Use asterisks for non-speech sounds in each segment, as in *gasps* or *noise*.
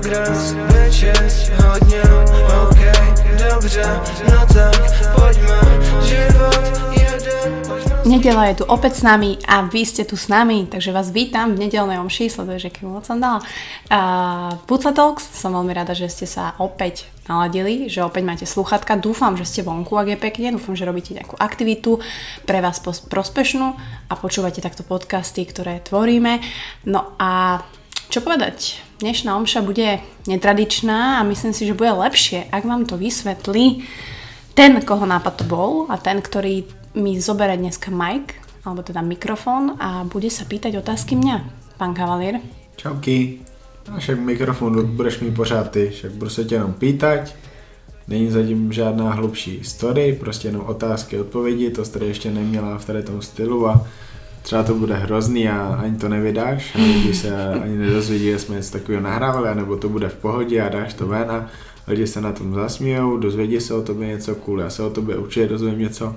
progres Vyčist hodně, ok, dobře No tak pojďme, život Nedela je tu opäť s nami a vy ste tu s nami, takže vás vítam v nedelnej omši, sleduješ, aký moc som dala. Puca Talks som veľmi rada, že ste sa opäť naladili, že opäť máte sluchatka. Dúfam, že ste vonku, ak je pekne, dúfam, že robíte nejakú aktivitu pre vás prospešnú a počúvate takto podcasty, ktoré tvoríme. No a čo povedať? Dnešná omša bude netradičná a myslím si, že bude lepšie, ak vám to vysvetlí ten, koho nápad to bol a ten, ktorý mi zoberie dneska mic, alebo teda mikrofón a bude sa pýtať otázky mňa. Pán Kavalier. Čauky. A však mikrofon budeš mít pořád ty, však budu se tě jenom pýtať. Není zatím žádná hlubší story, prostě jenom otázky, odpovědi, to tady ještě neměla v tady tom stylu a třeba to bude hrozný a ani to nevydáš, a lidi se ani nedozvědí, že jsme něco takového nahrávali, nebo to bude v pohodě a dáš to ven a lidi se na tom zasmějou, dozvědí se o tobě něco cool, já se o tobě určitě dozvím něco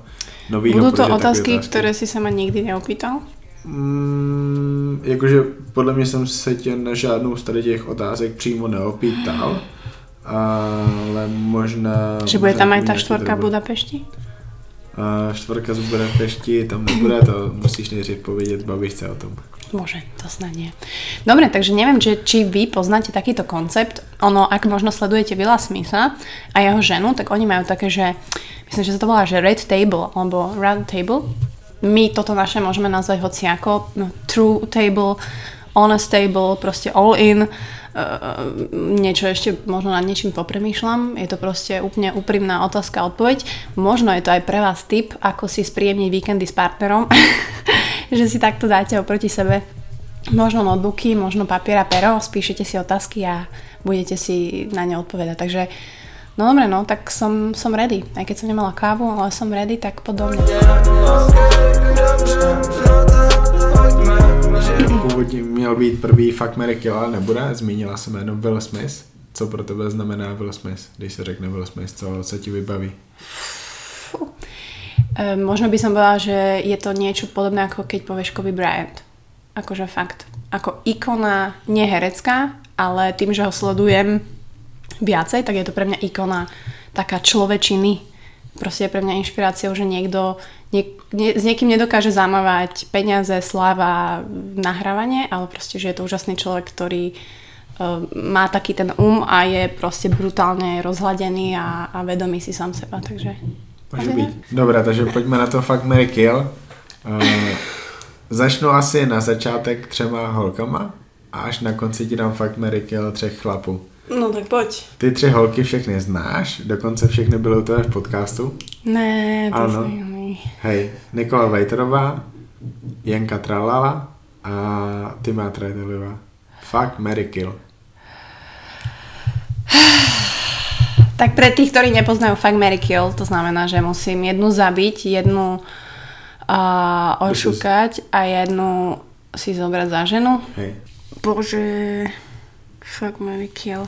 nového. Budú to takové otázky, ktoré si sa ma nikdy neopýtal? Mm, jakože podle mě jsem se tě na žádnou z tady těch otázek přímo neopýtal, ale možná... Že bude tam aj nějaký štvorka v Budapešti? A štvorka z Budapešti tam nebude, to musíš nejdřív povědět babičce o tom. Môže, to snad nie. Dobre, takže neviem, či, či vy poznáte takýto koncept. Ono, ak možno sledujete Willa Smitha a jeho ženu, tak oni majú také, že myslím, že sa to volá, že red table, alebo round table. My toto naše môžeme nazvať hociako, no, true table, honest table, proste all in. Uh, niečo ešte, možno nad niečím popremýšľam. Je to proste úplne úprimná otázka a odpoveď. Možno je to aj pre vás tip, ako si spríjemniť víkendy s partnerom. *laughs* že si takto dáte oproti sebe možno notebooky, možno papier a pero, spíšete si otázky a budete si na ne odpovedať. Takže no dobre, no, tak som, som ready. Aj keď som nemala kávu, ale som ready, tak podobne. Původně měl být první Fuck Mary Kill, ale nebude, zmínila jsem jenom Will Smith. Co pro tebe znamená Will Smith, když se řekne Will Smith, co se ti vybaví? E, možno by som povedala, že je to niečo podobné ako keď povieš Kobe Bryant. Akože fakt. Ako ikona, nie herecká, ale tým, že ho sledujem viacej, tak je to pre mňa ikona taká človečiny. Proste je pre mňa inšpiráciou, že niekto nie, nie, s niekým nedokáže zamávať peniaze, sláva, nahrávanie, ale proste, že je to úžasný človek, ktorý uh, má taký ten um a je proste brutálne rozhladený a, a vedomý si sám seba, takže Může být. Dobré, takže pojďme na to Fuck Mary Kill. Uh, začnu asi na začátek třema holkama a až na konci ti dám Fuck Mary Kill třech chlapů. No tak poď. Ty tři holky všechny znáš, dokonce všechny byly u tebe v podcastu. Ne, to si... Hej, Nikola Vejterová, Janka Tralala a Tima Tredelová. Fuck Mary Kill. *sighs* Tak pre tých, ktorí nepoznajú Fuck Mary Kill, to znamená, že musím jednu zabiť, jednu uh, ošukať a jednu si zobrať za ženu. Hej. Bože, Fuck Mary Kill.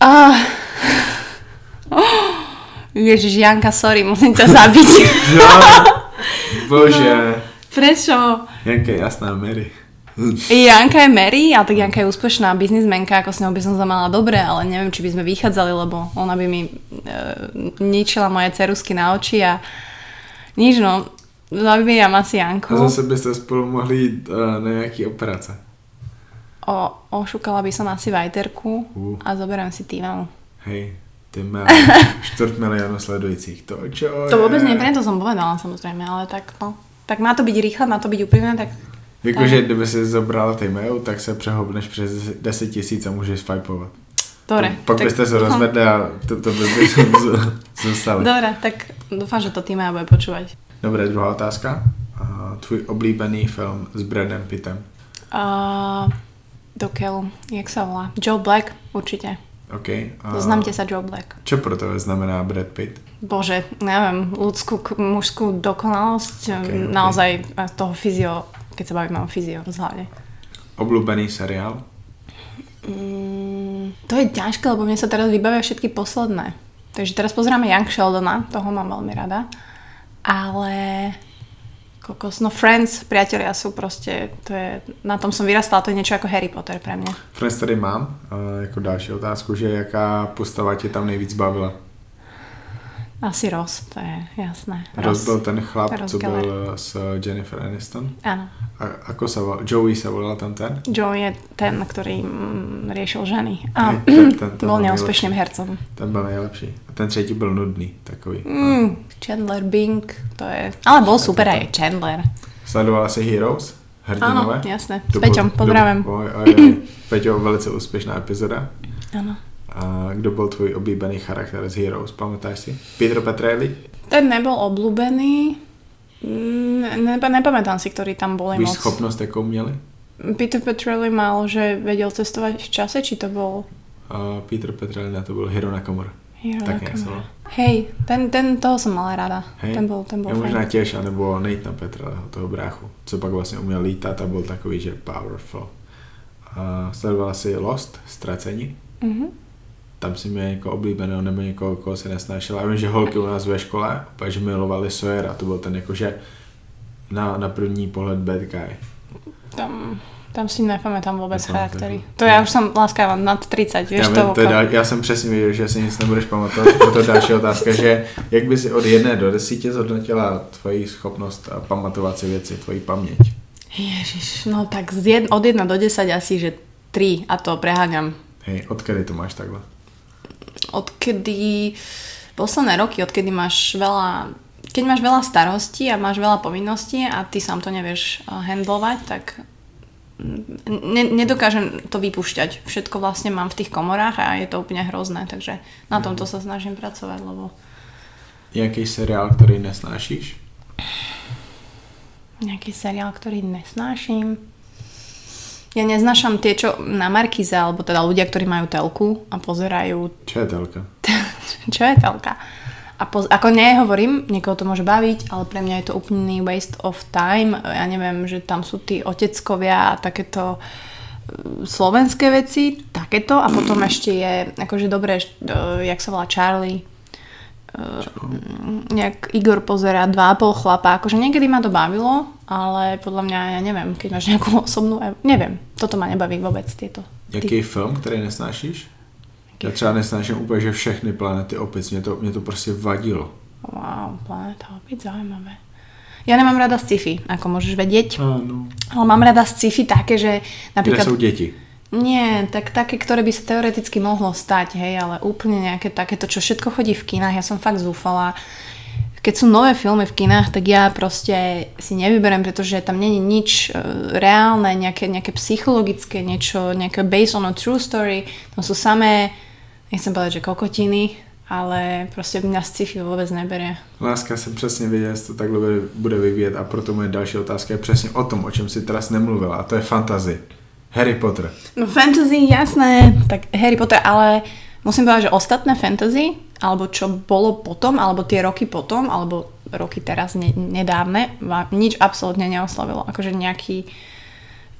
Ah. *gasps* Ježiš, Janka, sorry, musím ťa zabiť. *laughs* Jo, bože. Prečo? Janka je jasná Mary. Janka je Mary, a tak Janka je úspešná biznismenka, ako s ňou by som sa mala dobre, ale neviem, či by sme vychádzali, lebo ona by mi e, ničila moje cerusky na oči a nič no, zabíjam asi Janku. A zase byste spolu mohli jít uh, na nějaký operace. O, ošukala by som asi Vajterku Uh. a zoberiem si Týmamu. Hej, ty má *laughs* čtvrt milionu sledujících. To čo To je? vôbec nie, preto som povedala samozrejme, ale tak no. Tak má to byť rýchle, má to byť úprimné, tak Jakože kdyby si zobrala Timeu, tak se přehobneš přes 10 tisíc a můžeš swipeovat. dobre. Pak tak, byste se *laughs* rozvedli a to, to by by zůstali. Dobre, tak dúfam, že to Týma bude počúvať. Dobré, druhá otázka. A tvůj oblíbený film s Bradem Pittem. Uh, do keľu, jak sa volá? Joe Black, určite. OK. A sa Joe Black. Čo pro tebe znamená Brad Pitt? Bože, neviem, ľudskú, mužskú dokonalosť, Ok, okay, ok. naozaj toho fyzio, keď sa bavíme o fyzio vzhľade. Obľúbený seriál? Mm, to je ťažké, lebo mne sa teraz vybavia všetky posledné. Takže teraz pozeráme Young Sheldona, toho mám veľmi rada. Ale Kokos, no Friends, priatelia sú proste, to je, na tom som vyrastala, to je niečo ako Harry Potter pre mňa. Friends tady mám, jako další otázku, že jaká postava tě tam nejvíc bavila? Asi Ross, to je jasné. Ross byl ten chlap, Ross co Geller. byl s Jennifer Aniston. Áno. A ako sa volal? Joey sa volal tam ten? Joe je ten, ktorý mm, riešil ženy. A ten- ten- ten *clears throat* bol neúspešným hercom. Ten byl nejlepší. A ten třetí byl nudný, takový. Mm, Chandler Bing, to je... Ale bol super aj Chandler. Sledovala si Heroes? Hrdinové? Áno, jasné. S Peťom, pozdravím. *clears throat* Peťo, velice úspěšná epizoda. Áno. A kdo byl tvůj oblíbený charakter z Heroes, pamätáš si? Peter Petrelli? Ten nebol obľúbený. Mm, Ne, nepamätám si, ktorí tam boli Víš moc. schopnost, jakou měli? Peter Petrelli mal, že vedel cestovať v čase, či to bol A Peter Petrelli na to byl Hero Nakamura. Hero Tak Nakamura? Hej, ten, ten, toho som mala rada. Hej. Ten bol, ten bol Já možná těž, anebo Nathan Petrelliho, toho bráchu, co pak vlastně uměl lítat a byl takový, že powerful. A sledovala si Lost, Ztracení? Mhm. Tam si měl někoho oblíbeného nebo někoho, koho se nesnášela. Já vím, že holky u nás ve škole úplně, že milovali Sawyera, to byl ten jakože na, na první pohled bad guy. Tam, tam si nepamätám vôbec Nepamätáš. charaktery. To ja už som láskavá nad 30, vieš já, to to je dál, já jsem přesně věděl, že si nic nebudeš pamatovat, proto další otázka, že jak by si od jedné do desíti zhodnotila tvoji schopnost a pamatovat si věci, tvoji paměť? Ježiš, no tak z jed, od 1 do 10 asi, že 3 a to preháňam. Hej, odkedy to máš takhle? Odkedy, posledné roky, odkedy máš veľa, keď máš veľa starostí a máš veľa povinností a ty sám to nevieš eh, handlovať, tak ne, nedokážem to vypúšťať. Všetko vlastne mám v tých komorách a je to úplne hrozné, takže na tomto sa snažím pracovať, lebo Jaký seriál, který nesnášíš? nejaký seriál, ktorý nesnášim. Ja neznášam tie, čo na Markize, alebo teda ľudia, ktorí majú telku a pozerajú Čo je telka? *laughs* Čo je telka? A poz- ako nehovorím, niekoho to môže baviť, ale pre mňa je to úplný waste of time. Ja neviem, že tam sú tí oteckovia a takéto e, slovenské veci, takéto a potom *clears throat* ešte je, akože dobre, e, jak sa volá Charlie, e, nejak Igor pozera dva a pol chlapa, akože niekedy ma to bavilo, ale podľa mňa, ja neviem, keď máš nejakú osobnú, neviem, toto ma nebaví vôbec, tieto. Jaký film, který nesnášíš? Já třeba nesnáším úplně, že všechny planety opic, mě to, mě to prostě vadilo. Wow, planeta opäť zaujímavé. Ja nemám rada sci-fi, ako môžeš vedieť, Áno. ale mám rada sci-fi také, že Kde napríklad... jsou děti? Nie, tak také, ktoré by sa teoreticky mohlo stať, hej, ale úplne nejaké takéto, čo všetko chodí v kinách, ja som fakt zúfala. Keď sú nové filmy v kinách, tak ja proste si nevyberem, pretože tam není nič e, reálne, nejaké, nejaké psychologické, niečo, nejaké based on a true story. Tam sú samé, nechcem povedať, že kokotiny, ale proste mňa sci-fi vôbec neberie. Láska jsem přesně věděl, že to takhle bude- bude vyvíjet a proto moje další otázka je přesně o tom, o čem si teraz nemluvila a to je fantasy. Harry Potter. No fantasy, jasné. Tak Harry Potter, ale musím povedať, že ostatné fantasy, alebo čo bolo potom, alebo tie roky potom, alebo roky teraz ne, nedávne, ma nič absolútne neoslovilo. Akože nejaký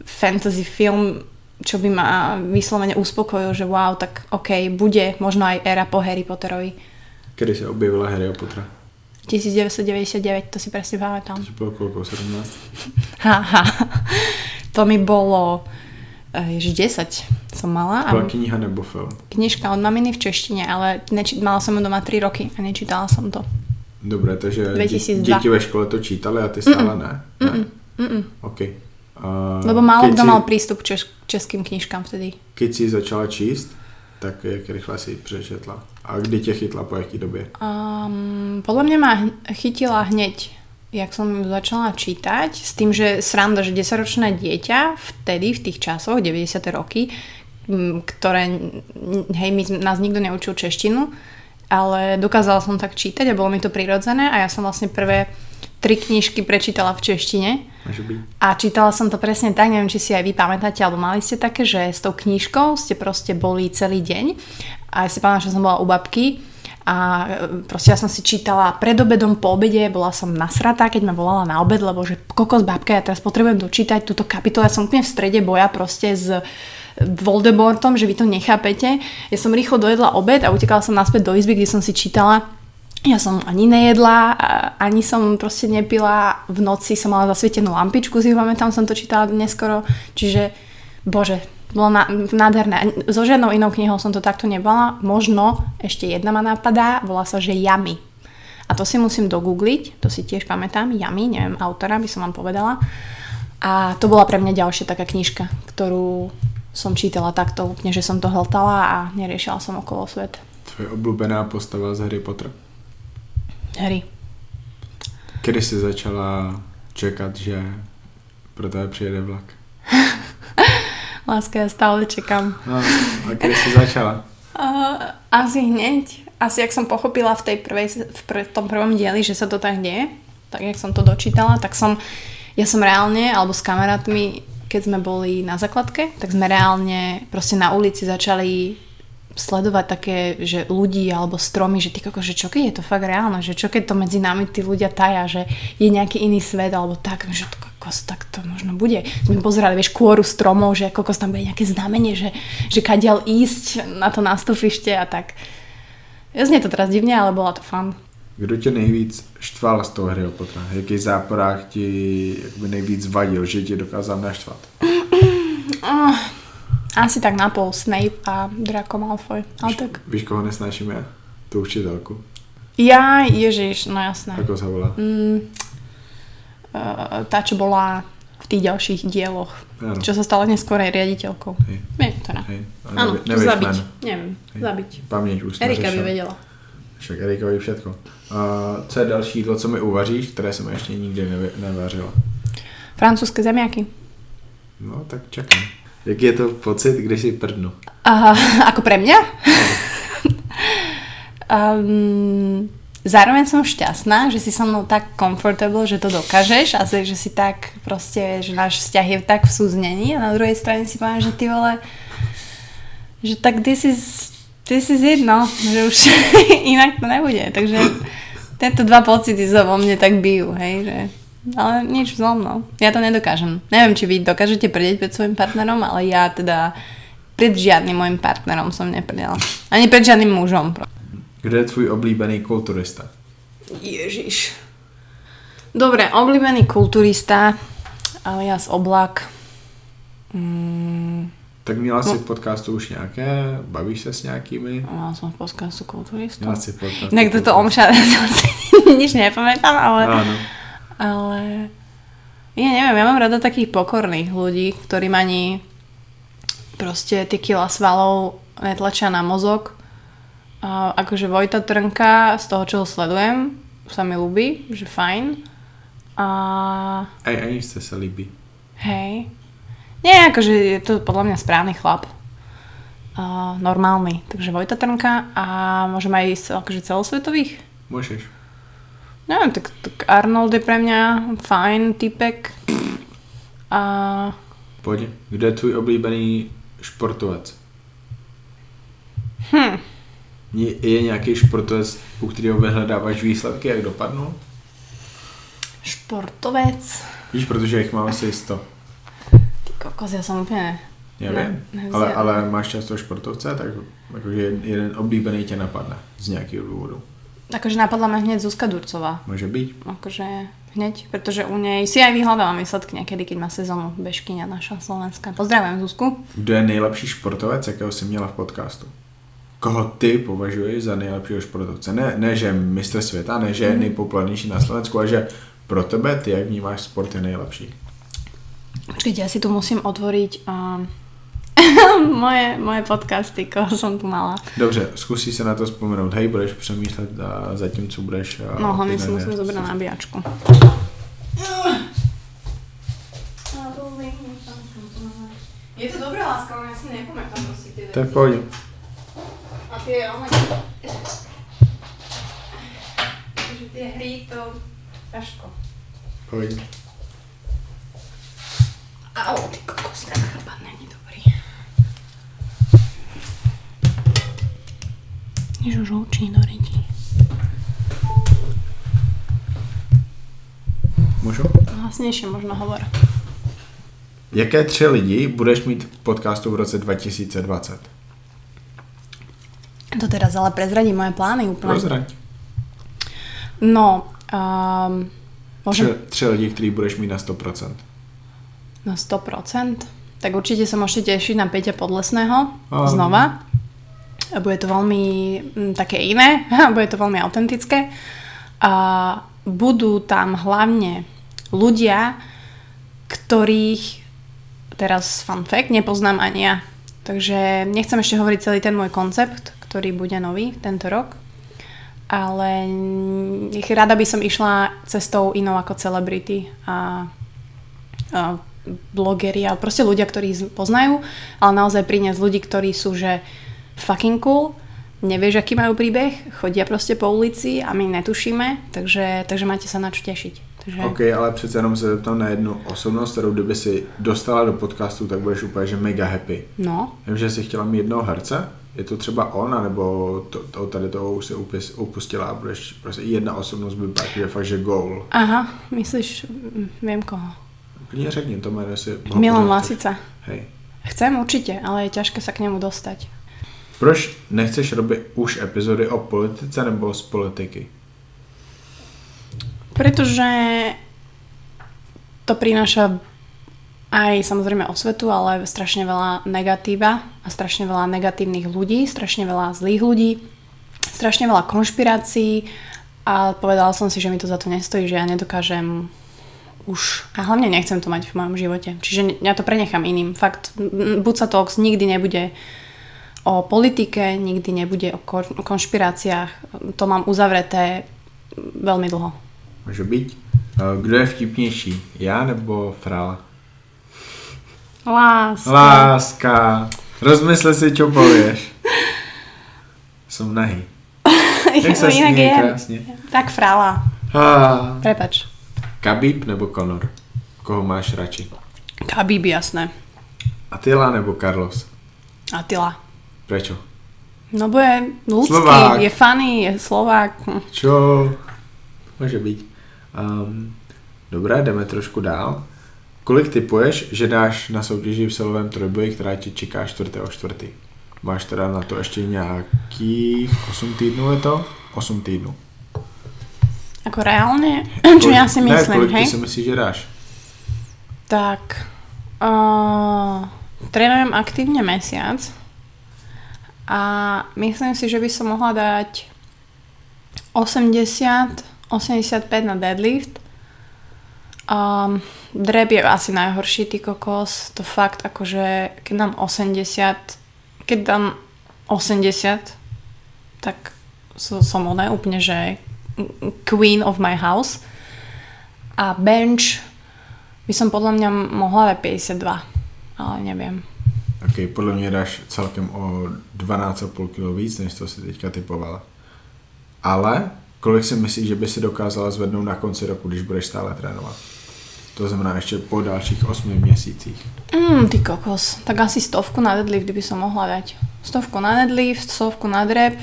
fantasy film, čo by ma vyslovene uspokojil, že wow, tak ok, bude možno aj éra po Harry Potterovi. Kdy se objevila Harry Pottera? 1999, to si presne pamätám. To bylo koľko, 17? Haha, to mi bolo ježiš, 10 som mala. a- Byla kniha nebo film? knižka od maminy v češtine, ale neči- mala som ju doma 3 roky a nečítala som to. Dobré, takže 2002. děti ve škole to čítali a ty stále ne? ne? Mm-mm. OK. A Lebo málo kto si- mal prístup k českým knižkám vtedy. Keď si začala číst, tak jak rychle si přečetla? A kdy tě chytla, po jaký době? Um, podľa mňa ma chytila hneď, jak som začala čítať, s tým, že sranda, že 10-ročné dieťa vtedy, v tých časoch, 90. roky, ktoré, hej, my, nás nikto neučil češtinu, ale dokázala som tak čítať a bolo mi to prirodzené a ja som vlastne prvé tri knižky prečítala v češtine. A čítala som to presne tak, neviem, či si aj vy pamätáte, alebo mali ste také, že s tou knížkou ste proste boli celý deň. A ja si pamätám, že som bola u babky a e, proste ja som si čítala pred obedom, po obede, bola som nasratá, keď ma volala na obed, lebo že kokos babka, ja teraz potrebujem dočítať túto kapitolu, ja som úplne v strede boja proste s Voldemortom, že vy to nechápete. Ja som rýchlo dojedla obed a utekala som naspäť do izby, kde som si čítala ja som ani nejedla, ani som proste nepila. V noci som mala zasvietenú lampičku, si pamätám, som to čítala neskoro. Čiže, bože, bolo na, nádherné. So žiadnou inou knihou som to takto nebala. Možno ešte jedna ma napadá, volá sa, že Yami. A to si musím dogoogliť, to si tiež pamätám, Yami, neviem, autora by som vám povedala. A to bola pre mňa ďalšia taká knižka, ktorú som čítala takto úplne, že som to hltala a neriešila som okolo svet. Tvoje oblúbená postava z Harry Potter. Hry. Kedy jsi začala čekat, že pro tebe přijede vlak? Láska, ja stále čekám. No, a kedy jsi začala? *laughs* Uh, asi hneď. Asi ak som pochopila v, tej prvej, v, pr- tom prvom dieli, že sa to tak deje, tak jak som to dočítala, tak som, ja som reálne, alebo s kamarátmi, keď sme boli na základke, tak sme reálne proste na ulici začali sledovať také, že ľudí alebo stromy, že ty koko, že čo keď je to fakt reálne, že čo keď to medzi nami tí ľudia taja, že je nejaký iný svet alebo tak, že to kokos, tak to možno bude. Sme pozerali, vieš, kôru stromov, že kokos tam bude nejaké znamenie, že, že kadiaľ ísť na to nástupište a tak. Znie to teraz divne, ale bola to fun. Kdo tě nejvíc štval z toho Harryho Pottera? Jaký záporák ti nejvíc vadil, že tě dokázal naštvat? Uh, asi tak napol Snape a Draco Malfoy. Ale tak... Víš, koho nesnáším já? Tu učitelku. Ja, Ježiš, no jasné. Ako sa volá? Mm, tá, čo bola v tých ďalších dieloch. Áno. Čo sa stala neskôr aj riaditeľkou. Hej. Viem. Hej. ale Áno, nevie- to nevieš zabiť. Neviem, Hej. zabiť. Paměť už Erika by vedela. Však Erika ví všetko. A co je další jídlo, co mi uvaříš, které jsem ještě nikdy nevě- nevařila? Francúzske zemiaky. No, tak čekám. Jaký je to pocit, když si prdnu? Uh, *laughs* ako pre mňa? um, *laughs* zároveň som šťastná, že si so mnou tak comfortable, že to dokážeš a že si tak proste, že náš vzťah je tak v súznení a na druhej strane si poviem, že ty vole, že tak this is, this is it, no, že už *laughs* inak to nebude, takže tieto dva pocity sa vo mne tak bijú, hej, že ale nič zlom, no. Ja to nedokážem. Neviem, či vy dokážete prdeť pred svojim partnerom, ale ja teda pred žiadnym môjim partnerom som neprdela. Ani pred žiadnym mužom. Kdo je tvůj oblíbený kulturista? Ježiš. Dobre, obľúbený kulturista alias Oblak. Mm, Tak měla No. jsi v podcastu už nějaké? Bavíš se s nějakými? mala som v podcastu kulturistu. Měla jsi podcast. Inak toto omša *laughs* si nič nepamätám, ale, Áno. ale ja neviem, ja mám rada takých pokorných ľudí, ktorým ani proste tie kila svalov netlačia na mozog. A akože Vojta Trnka, z toho, čo ho sledujem, sa mi ľúbi, že fajn. A Aj Aničce se líbí. hej. Nie, akože je to podľa mňa správny chlap. A normálny. Takže Vojta Trnka a môžem aj ísť akože celosvetových. Môžeš. Neviem, tak, tak Arnold je pre mňa fajn typek. A Pojď. Kdo je tvůj oblíbený športovec? hm, Je, nějaký športovec, u kterého vyhledáváš výsledky, jak dopadnou? športovec. Víš, protože jich mám asi 100. Ty kokos, ja som úplne... Já Ne, vím, ne, ale, ale máš často športovce, tak jakože jeden oblíbený tě napadne z nějakého důvodu. Akože napadla ma hneď Zuzka Durcová. Může být. Akože hneď, pretože u nej si aj vyhľadávam výsledky niekedy, keď má sezónu bežkyňa naša Slovenska. Pozdravujem Zuzku. Kdo je nejlepší športovec, jakého jsi měla v podcastu? Koho ty považuješ za nejlepšího športovce? Ne, ne že mistr světa, ne že je nejpopulárnější na Slovensku, ale že pro tebe, ty jak vnímáš sport je nejlepší. Počkajte, ja si tu musím otvoriť um, *laughs* moje, moje podcasty, koho som tu mala. Dobře, zkusí se na to vzpomenout. Hej, budeš přemýšlet a zatím, co budeš... a No, hlavne si musím zobrať nabíjačku. Je to dobré, láska, ale ja si nepamätám proste tie To je A my Takže tie hry to ťažko. Pojď. Au, ty kokos, ten chrbát není dobrý. Jež už učí do lidí. Můžu? Hlasnejšie možno hovor. Jaké tři lidi budeš mít v podcastu v roce 2020? To teraz ale prezradí moje plány úplne. Prozrať. No, um, Tři, môžem tři lidi, který budeš mít na 100%. na 100%. Tak určite sa môžete tešiť na Peťa Podlesného Áno. znova. A Bude to veľmi mm, také iné, *laughs* bude to veľmi autentické. A budú tam hlavne ľudia, ktorých teraz fun fact, nepoznám ani ja. Takže nechcem ešte hovoriť celý ten môj koncept, ktorý bude nový tento rok. Ale rada by som išla cestou inou ako celebrity a, a blogeri a proste ľudia, ktorí poznajú, ale naozaj priniesť ľudí, ktorí sú že fucking cool, nevieš, aký majú príbeh, chodia proste po ulici a my netušíme, takže, takže máte sa na čo tešiť. Takže... OK, ale přece jenom se zeptám na jednu osobnost, kterou kdyby si dostala do podcastu, tak budeš úplně že mega happy. No, Vím, že jsi chtěla mít jednoho herce, je to třeba on, nebo to, to tady toho už se upustila a budeš prostě jedna osobnost by pak, že fakt, že goal. aha, myslíš, mm, viem koho. Klidně řekni to jméno, ho Milan. Lasica. Hej. Chcem určite, ale je ťažké sa k nemu dostať. Proč nechceš robit už epizody o politice nebo z politiky? Pretože to prináša aj samozrejme osvetu, ale strašne veľa negatíva a strašne veľa negatívnych ľudí, strašne veľa zlých ľudí, strašne veľa konšpirácií a povedala som si, že mi to za to nestojí, že ja nedokážem už a hlavne nechcem to mať v mojom živote. Čiže ja to prenechám iným. Fakt, Buca Talks nikdy nebude o politike, nikdy nebude o ko- o konšpiráciách. To mám uzavreté veľmi dlho. Může být? Eh, Kdo je vtipnější? Já nebo Frala? Láska. Láska. Rozmysli si, čo povieš. Som nahý. *laughs* Jak sa smeje je. krásne. Tak frála. Ah. Prepač. Khabib nebo Conor? Koho máš radši? Khabib, jasné. Attila nebo Carlos? Attila. Prečo? No bo je ľudský, Slovák. je funny, je Slovák. Čo? Může být. Um, dobré, jdeme trošku dál. Kolik typuješ, že dáš na soutěži v silovém trojboji, která tě čeká 4. čtvrtý? Máš teda na to ještě nějakých 8 týdnů je to? 8 týdnů. Ako reálne, *laughs* čo ja si ne, myslím, kolik hej? ty si myslíš, že dáš? Tak, uh, trénujem aktívne mesiac a myslím si, že by som mohla dať 80, 85 na deadlift. Um, drep je asi najhorší, ty kokos. To fakt akože, keď dám 80, keď dám 80, tak so, som ona úplne, že queen of my house. A bench by som podľa mňa mohla dať 52, ale neviem. Ok, podle mě dáš celkem o 12,5 kg víc, než co si teďka typovala. Ale kolik si myslíš, že by si dokázala zvednout na konci roku, když budeš stále trénovat? To znamená ještě po dalších 8 měsících. Mm, ty kokos. Tak asi stovku na deadlift by som mohla dať. Stovku na deadlift, stovku na drep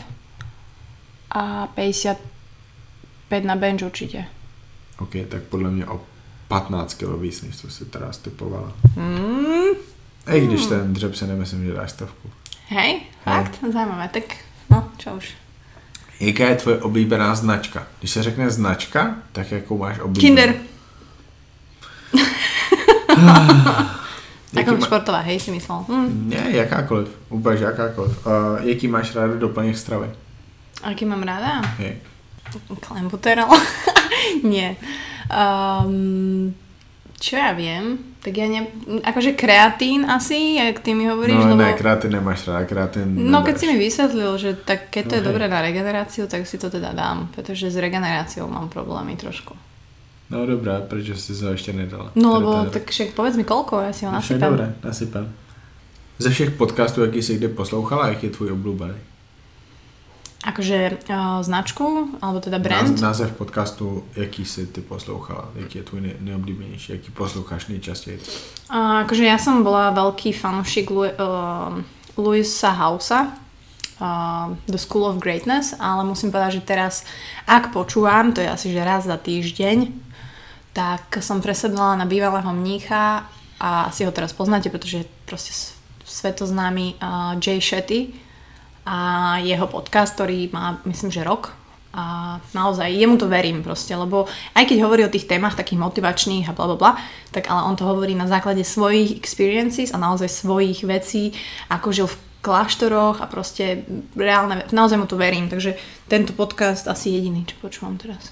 a 55 na bench určite. Ok, tak podle mě o 15 kg víc, než co si teda typovala. Mm. I když ten dřep si nemyslím, že dáš stovku. Hej, fakt? Zajímavé. Tak no, čo už. Jaká je tvoje oblíbená značka? Když se řekne značka, tak jakou máš oblíbenou? Kinder. *laughs* Ako ma- športová, hej, si myslel. Hm. Ne, jakákoliv, úplně že jakákoliv. Uh, jaký máš ráda doplněk stravy? Aký mám rada? Hej. Klembuterol? *laughs* Nie. Um, čo ja viem? Tak ja ne... Akože kreatín asi, jak ty mi hovoríš, No lebo... ne, kreatin nemáš ráda, kreatin No keď si mi vysvetlil, že tak keď to No je hej. dobré na regeneráciu, tak si to teda dám, pretože s regeneráciou mám problémy trošku. No dobré, proč si to ještě nedala? No Teda- lebo teda- tak však povedz mi koľko, ja si ho No, však nasypem. dobré, nasypem. Ze všech podcastů, jaký jsi kdy poslouchala, jaký je tvůj oblíbený? Akože uh, značku, alebo teda brand. Náz, název podcastu, jaký jsi ty poslouchala, jaký je tvůj nej, nejoblíbenější, jaký posloucháš nejčastěji? A akože ja som bola veľký fanúšik Lu- uh, Louisa Hausa, uh, The School of Greatness, ale musím povedať, že teraz, ak počúvam, to je asi že raz za týždeň, tak som presedla na bývalého mnícha a asi ho teraz poznáte, pretože je proste svetoznámy uh, Jay Shetty a jeho podcast, ktorý má, myslím, že rok A naozaj, jemu to verím proste, lebo aj keď hovorí o tých témach takých motivačných a bla bla bla, tak ale on to hovorí na základe svojich experiences a naozaj svojich vecí, ako žil v kláštoroch a proste reálne, naozaj mu to verím, takže tento podcast asi jediný, čo počúvam teraz.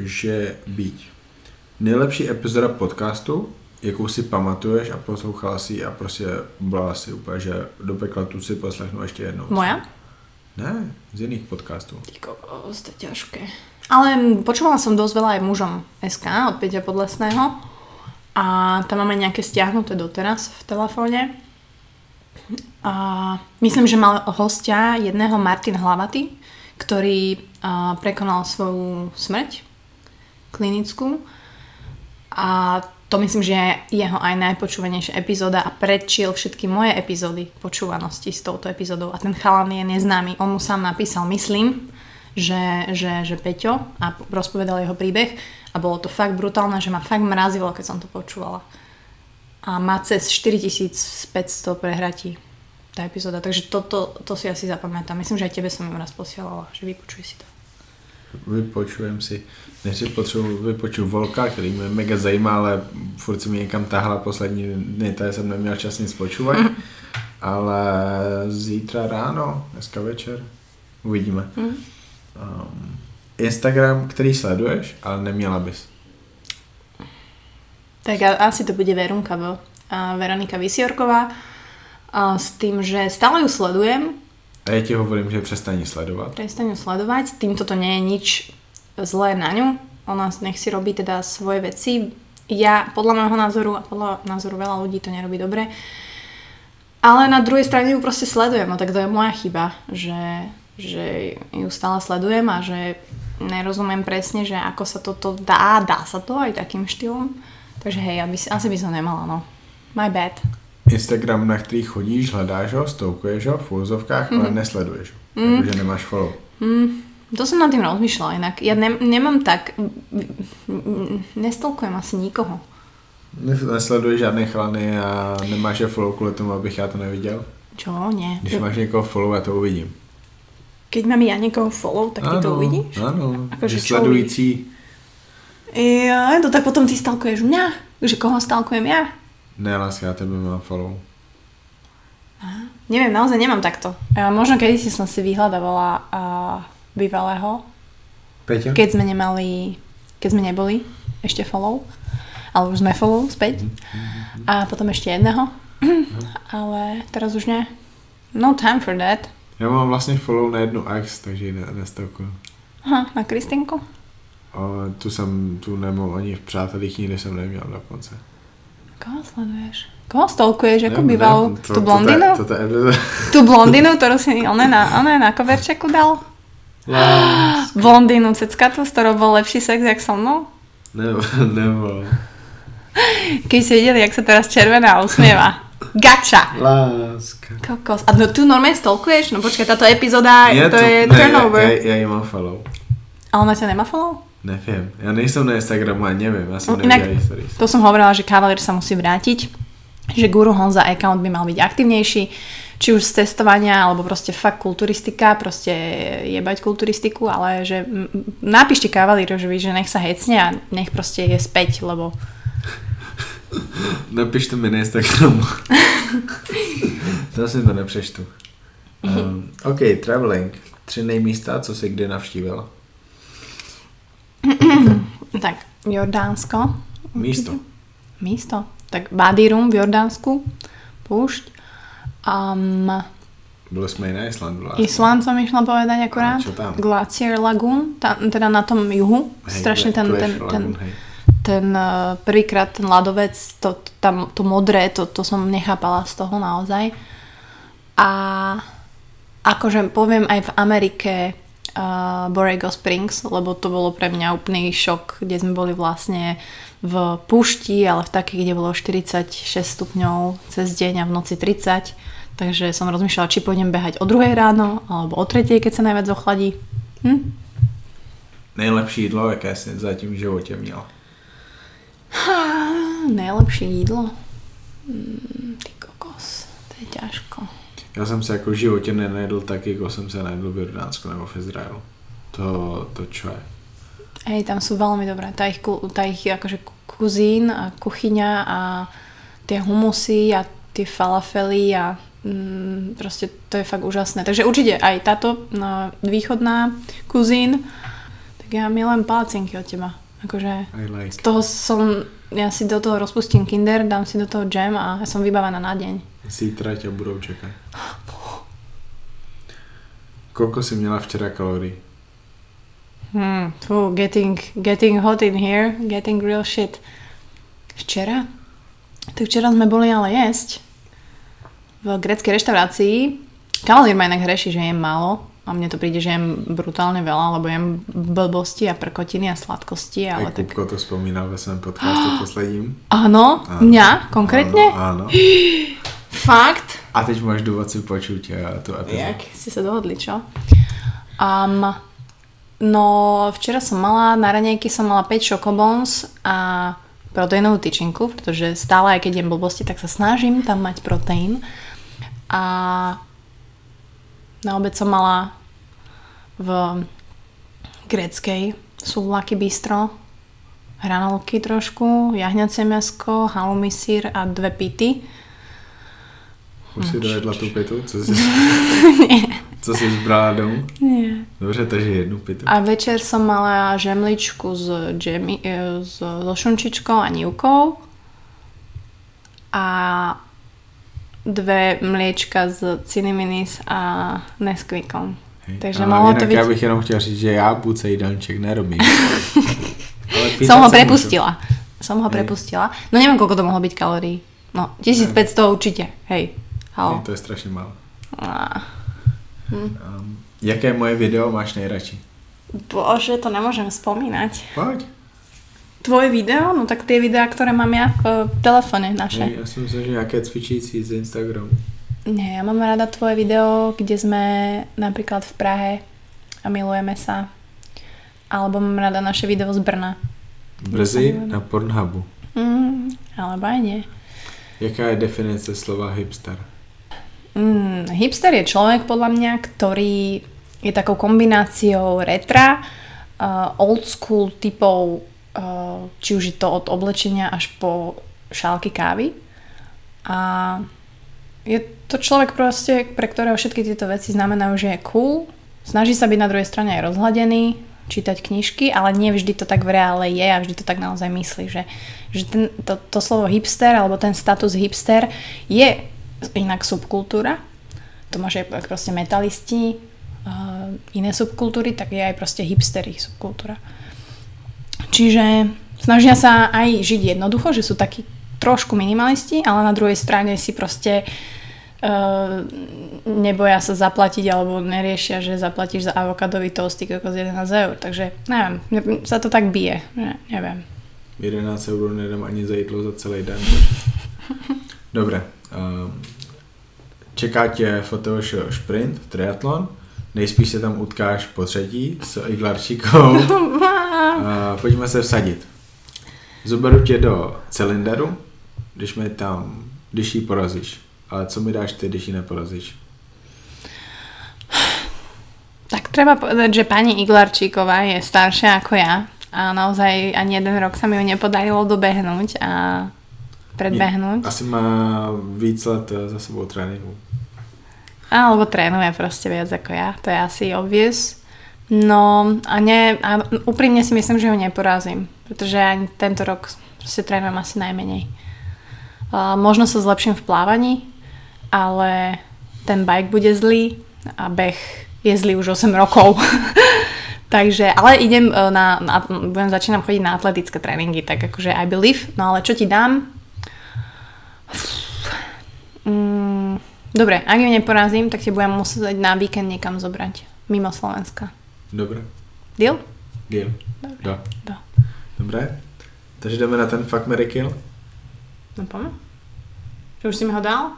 Může být. Nejlepší epizoda podcastu, jakou si pamatuješ a poslouchala si a prostě byla si úplně, že do pekla tu si poslechnu ještě jednou. Moja? Ne, z jiných podcastů. Ty kokos, to ťažké. Ale počúvala som dosť veľa aj mužom SK od Peťa Podlesného a tam máme nejaké stiahnuté doteraz v telefóne. A myslím, že mal hostia jedného Martin Hlavaty, ktorý prekonal svoju smrť klinickú a to myslím, že je jeho aj najpočúvanejšia epizóda a predčil všetky moje epizódy počúvanosti s touto epizódou. A ten chalan je neznámy. On mu sám napísal, myslím, že, že, že Peťo a rozpovedal jeho príbeh a bolo to fakt brutálne, že ma fakt mrazilo, keď som to počúvala. A má cez 4500 prehratí tá epizóda, takže to, to, to si asi zapamätám. Myslím, že aj tebe som ju raz posielala, že vypočuj si to. Vypočujem si. Než si potřebuji vypoču Volka, který mě mega zajímá, ale furt si mě někam tahla poslední dny, tady jsem neměl čas nic počúvat. *laughs* ale zítra ráno, dneska večer, uvidíme. Mhm. Um, Instagram, který sleduješ, ale neměla bys. Tak asi to bude Verunka, bo, a Veronika Vysiorková. A s tým, že stále ju sledujem, A já ti hovorím, že přestani sledovat. prestaň sledovať, týmto to nie je nič zlé na ňu. Ona nech si robí teda svoje veci. Ja, podľa môjho názoru a podľa názoru veľa ľudí to nerobí dobre. Ale na druhej strane ju proste sledujem, no tak to je moja chyba, že, že ju stále sledujem a že nerozumiem presne, že ako sa toto dá, dá sa to aj takým štýlom. Takže hej, aby, si- asi by som nemala, no. My bad. Instagram, na který chodíš, hledáš ho, stoukuješ ho v úvozovkách, ale nesleduješ ho. Takže nemáš follow. Mm, to som nad tým rozmýšľala inak. Ja ne, nemám tak... Nestolkujem asi nikoho. Nes- Nesleduješ žádné chlany a nemáš je follow kvůli tomu, abych já to neviděl. Čo? Nie. Když máš někoho follow, já to uvidím. Keď mám ja niekoho follow, tak ty to uvidíš? Ano, Akože sledující, Ja, to tak potom ty stalkuješ mňa? Že koho stalkujem ja? Ne láska, já tebe mám follow. Neviem, naozaj nemám takto. A možno kedy si som si vyhľadávala a, bývalého, Peťa? keď sme nemali, keď sme neboli ešte follow, ale už sme follow späť. A potom ešte jedného. ale teraz už ne. No time for that. Já mám vlastně follow na jednu ex, takže ji ne, nestolkuju. Aha, na Kristinku. A tu jsem, tu nemám ani v přátelích, nikdy jsem neměl dokonce. Koho sleduješ? Koho stalkuješ? Ako to- Tú to- blondinu? To, to, to, *laughs* Tú blondinu, ktorú si ona na, ona na koverčeku dal? *gasps* Blondínu ceckatú, s ktorou bol lepší sex, jak so mnou? nebo, *laughs* nebo. Keď ste videli, jak sa teraz červená usmieva. *laughs* Gača. Láska. Kokos. A no, tu normálne stalkuješ? No počkaj, táto epizóda, Je to, je ne, turnover. Já, já ji mám follow. A ona ťa nemá follow? Nevím, já nejsem na Instagramu a nevím, já jsem No, inak- stories. To som hovorila, že Cavalier sa musí vrátiť, že Guru Honza account by mal byť aktivnejší, či už z cestovania, alebo proste fakt kulturistika, proste jebať kulturistiku, ale že napíšte Cavalierovi, že nech sa hecne a nech proste je späť, lebo *laughs* Napište mi na Instagramu. *laughs* to si to nepřečtu. Um, OK, traveling. Tři nejmísta, co jsi kdy navštívila. Tak Jordánsko, Místo. místo, tak Badirum v Jordánsku, púšť, um, Byli jsme i na Islandu. láska. Island som išla povedať akurát, A čo tam? Glacier Lagoon, tam, teda na tom juhu, Hej, strašne ten, ten, ten, Lagoon, hej. ten uh, prvýkrát ten ľadovec, to, tam, to modré, to, to som nechápala z toho naozaj. A akože poviem aj v Amerike uh, Borrego Springs, lebo to bolo pre mňa úplný šok, kde sme boli vlastne v púšti, ale v takej, kde bolo 46 stupňov cez deň a v noci 30. Takže som rozmýšľala, či pôjdem behať o druhej ráno, alebo o tretej, keď sa najviac ochladí. Hm? Nejlepší jídlo, jaké jsi zatím v životě měl. Najlepšie jídlo? Mm, to je ťažko. Já jsem se jako v životě nenajedl tak, jako jsem se najedl v Jordánsku nebo v Izraelu. To, to čo je. Hej, tam sú veľmi dobré. Tá ich, tá ich akože ku- kuzín a kuchyňa a tie humusy a tie falafely a mm, proste to je fakt úžasné. Takže určite aj táto no, východná kuzín, tak ja milujem palacinky od teba. Akože like. z toho som, ja si do toho rozpustím kinder, dám si do toho jam a ja som vybavená na deň. Zítra tě budou čekat. Koľko si měla včera kalorií? Hmm, fú, getting, getting hot in here, getting real shit. Včera? Tak včera sme boli ale jesť v greckej reštaurácii. Kalír ma inak hreší, že jem málo a mne to príde, že jem brutálne veľa, lebo jem blbosti a prkotiny a sladkosti, ale Ale tak... Kupko to vzpomínal ve svém podcastu *gasps* posledním. Áno, Áno. mňa konkrétne? Áno, áno. *gasps* Fakt? A teď máš důvod si počuť a tu epizodu. Jak si sa dohodli, čo? Um, no, včera som mala, na raňajky som mala 5 chocobons a proteínovú tyčinku, pretože stále, aj keď jem blbosti, tak sa snažím tam mať proteín. A na obed som mala v gréckej súvlaky bistro, hranolky trošku, jahňacie mäsko, halloumi sír a dve pity. Už si dojedla tu pitu? Co jsi, *laughs* co jsi zbrala domů? Nie. Dobře, takže jednu pitu. A večer som mala žemličku s, džemi, e, s, so šunčičkou a nívkou a dve mliečka z Ciniminis a Nesquikom. Hej. Takže A mohlo to byť... já bych jenom chtěl říct, že já buď se jídelníček nerobím. *laughs* Ale Som ho prepustila. Som ho Hej. prepustila. No neviem, koľko to mohlo byť kalórií. No, 1500 určite. Hej. Halo. To je strašně málo. Á. Um, jaké moje video máš nejradši? Bože, to nemôžem spomínať. Pojď. Tvoje video? No tak tie videá, ktoré mám ja v telefóne naše. Já si myslím, že nějaké cvičící z Instagramu. Nie, ja mám rada tvoje video, kde sme napríklad v Prahe a milujeme sa. Alebo mám rada naše video z Brna. Brzy na Pornhubu. Mm, alebo aj nie. Jaká je definice slova hipster? Mm, hipster je človek podľa mňa, ktorý je takou kombináciou retra, uh, old school typov, uh, či už je to od oblečenia až po šálky kávy. A je to človek proste, pre ktorého všetky tieto veci znamenajú, že je cool, snaží sa byť na druhej strane aj rozhladený, čítať knižky, ale nie vždy to tak v reále je a vždy to tak naozaj myslí, že, že ten, to, to slovo hipster alebo ten status hipster je inak subkultúra, to máš aj proste metalisti, uh, iné subkultúry, tak je aj proste hipstery subkultúra. Čiže snažia sa aj žiť jednoducho, že sú takí trošku minimalisti, ale na druhej strane si proste uh, neboja sa zaplatiť alebo neriešia, že zaplatíš za avokadový toasty kokos 11 eur. Takže neviem, ne- sa to tak bije. Ne, neviem. 11 euro nedám ani za jídlo za celý den. *laughs* Dobré. Um, čeká tě Fotoš šprint, triatlon. Nejspíš se tam utkáš po třetí s Iglarčíkou. *laughs* A pojďme se vsadit. Zoberu tě do cylinderu, když mi tam, když ji porazíš. Ale co mi dáš ty, když ji neporazíš? Tak treba povedať, že pani Iglarčíková je staršia ako ja a naozaj ani jeden rok sa mi ju nepodarilo dobehnúť a predbehnúť. Asi má víc let eh, za sebou tréninku. Alebo trénuje proste viac ako ja, to je asi obvious. No a, ne, a úprimne si myslím, že ju neporazím, pretože ani tento rok proste trénujem asi najmenej. A možno sa zlepším v plávaní, ale ten bike bude zlý a beh je zlý už 8 rokov. *laughs* Takže, ale idem e, na, na, budem začínam chodiť na atletické tréningy, tak akože I believe, no ale čo ti dám? Mm, dobre, ak ju neporazím, tak ti budem musieť na víkend niekam zobrať. Mimo Slovenska. Dobré. Deal? Deal. Dobre. Do. Do. Dobré. Takže jdeme na ten Fuck Mary Kill. No poďme. Že už si mi ho dal?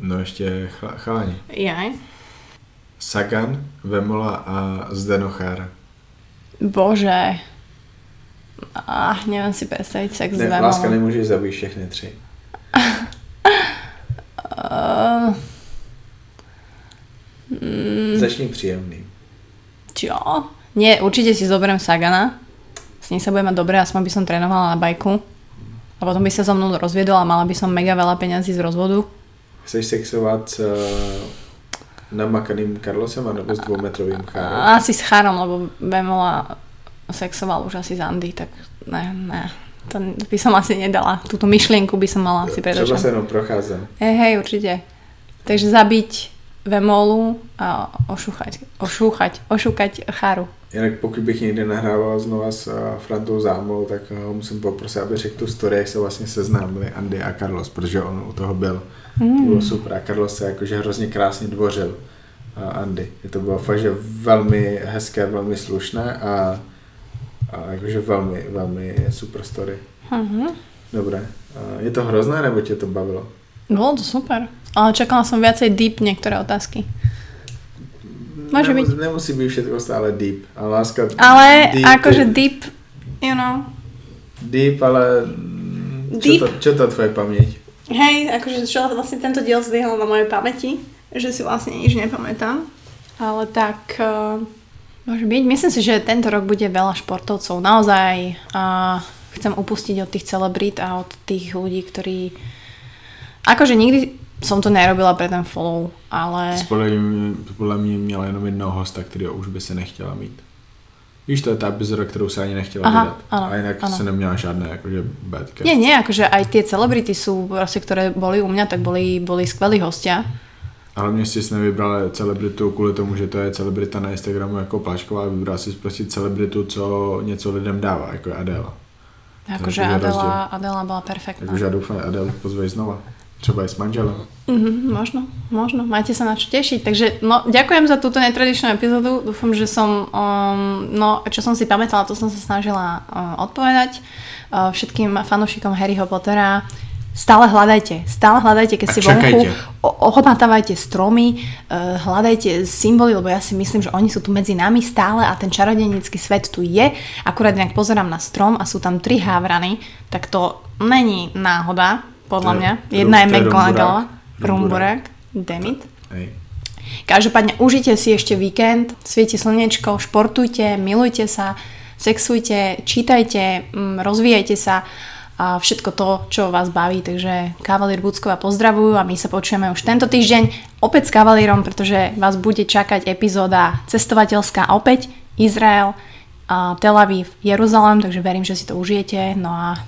No ještě chla, chalani. Jaj. Sagan, Vemola a Zdenochára. Bože. Ah, neviem si predstaviť sex s Ne, Vemolom. láska nemůže zabít všechny tři. *laughs* Uh, mm, Začni príjemným. Čo? Nie, určite si zoberiem Sagana. S ním sa budem mať dobre, aspoň by som trénovala na bajku. A potom by sa so mnou rozviedol a mala by som mega veľa peňazí z rozvodu. Chceš sexovať eh, s uh, namakaným Carlosem alebo s dvometrovým Charlom? Asi s Charom, lebo Bemola sexoval už asi s Andy, tak ne, ne, to by som asi nedala. Túto myšlienku by som mala asi pred Třeba se očami. jenom procházem. Hej, hej, určite. Takže zabiť Vemolu a ošúchať, ošúchať, ošúkať Cháru. Jinak pokud bych někdy nahrával znova s uh, Frantou Zámou, tak uh, ho musím poprosit, aby řekl tu story, jak se vlastně seznámili Andy a Carlos, protože on u toho byl. Mm. To bylo super a Carlos se jakože hrozně krásně dvořil uh, Andy. To bylo fakt, že velmi hezké, velmi slušné a, a jakože velmi, velmi super story. Mhm. Dobré. Uh, je to hrozné, nebo tě to bavilo? Bolo to super. Ale čakala som viacej deep niektoré otázky. Môže Nemus- byť. Nemusí být všechno stále deep. A láska... Ale deep, akože deep, you know. Deep, ale... mm, Čo Deep? to, čo to tvoje paměť? Hej, akože čo vlastne tento diel zdvihol na mojej pamäti, že si vlastne nič nepamätám. Ale tak uh, môže byť. Myslím si, že tento rok bude veľa športovcov. Naozaj uh, chcem upustiť od tých celebrít a od tých ľudí, ktorí... Akože nikdy som to nerobila pre ten follow, ale... Podle mě, podle mě měla jenom jednoho hosta, který už by se nechtěla mít. Víš, to je ta epizoda, kterou se ani nechtěla Aha, vydat. ano, a jinak ano. se neměla žádné jakože bad. Nie, nie, akože aj tie celebrity sú, proste, ktoré boli u mňa, tak boli, boli skvelí hostia. Ale mě si nevybrala celebritu kvůli tomu, že to je celebrita na Instagramu jako Plašková, vybral si prostě celebritu, co něco lidem dává, jako je Adela. Akože. Adela, Adela bola perfektná. Takže já doufám, Adel pozvej znova. Třeba i s manželem. Mhm, možno, možno. Majte sa na čo tešiť. Takže no, ďakujem za túto netradičnú epizódu. Dúfam, že som, um, no, čo som si pamätala, to som sa snažila uh, odpovedať. Uh, všetkým fanúšikom Harryho Pottera stále hľadajte, stále hľadajte, keď ste vonku, ochmatávajte stromy, uh, hľadajte symboly, lebo ja si myslím, že oni sú tu medzi nami stále a ten čarodejnícky svet tu je. Akurát nejak pozerám na strom a sú tam tri hávrany, tak to není náhoda, podľa To mňa. je Jedna je McGonagall. Rumburák, Demit. Hej. Každopádne užite si ešte víkend, svieti slnečko, športujte, milujte sa, sexujte, čítajte, mm, rozvíjajte sa a všetko to, čo vás baví. Takže Kavalír Buckova pozdravujú a my sa počujeme už tento týždeň opäť s Kavalírom, pretože vás bude čakať epizóda cestovateľská opäť Izrael, a Tel Aviv, Jeruzalém, takže verím, že si to užijete. No a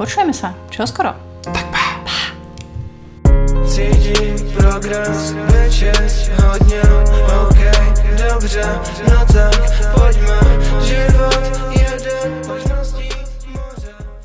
počujeme sa. Čo skoro. Cítím progres, večest hodně, ok, dobře, no tak pojďme, život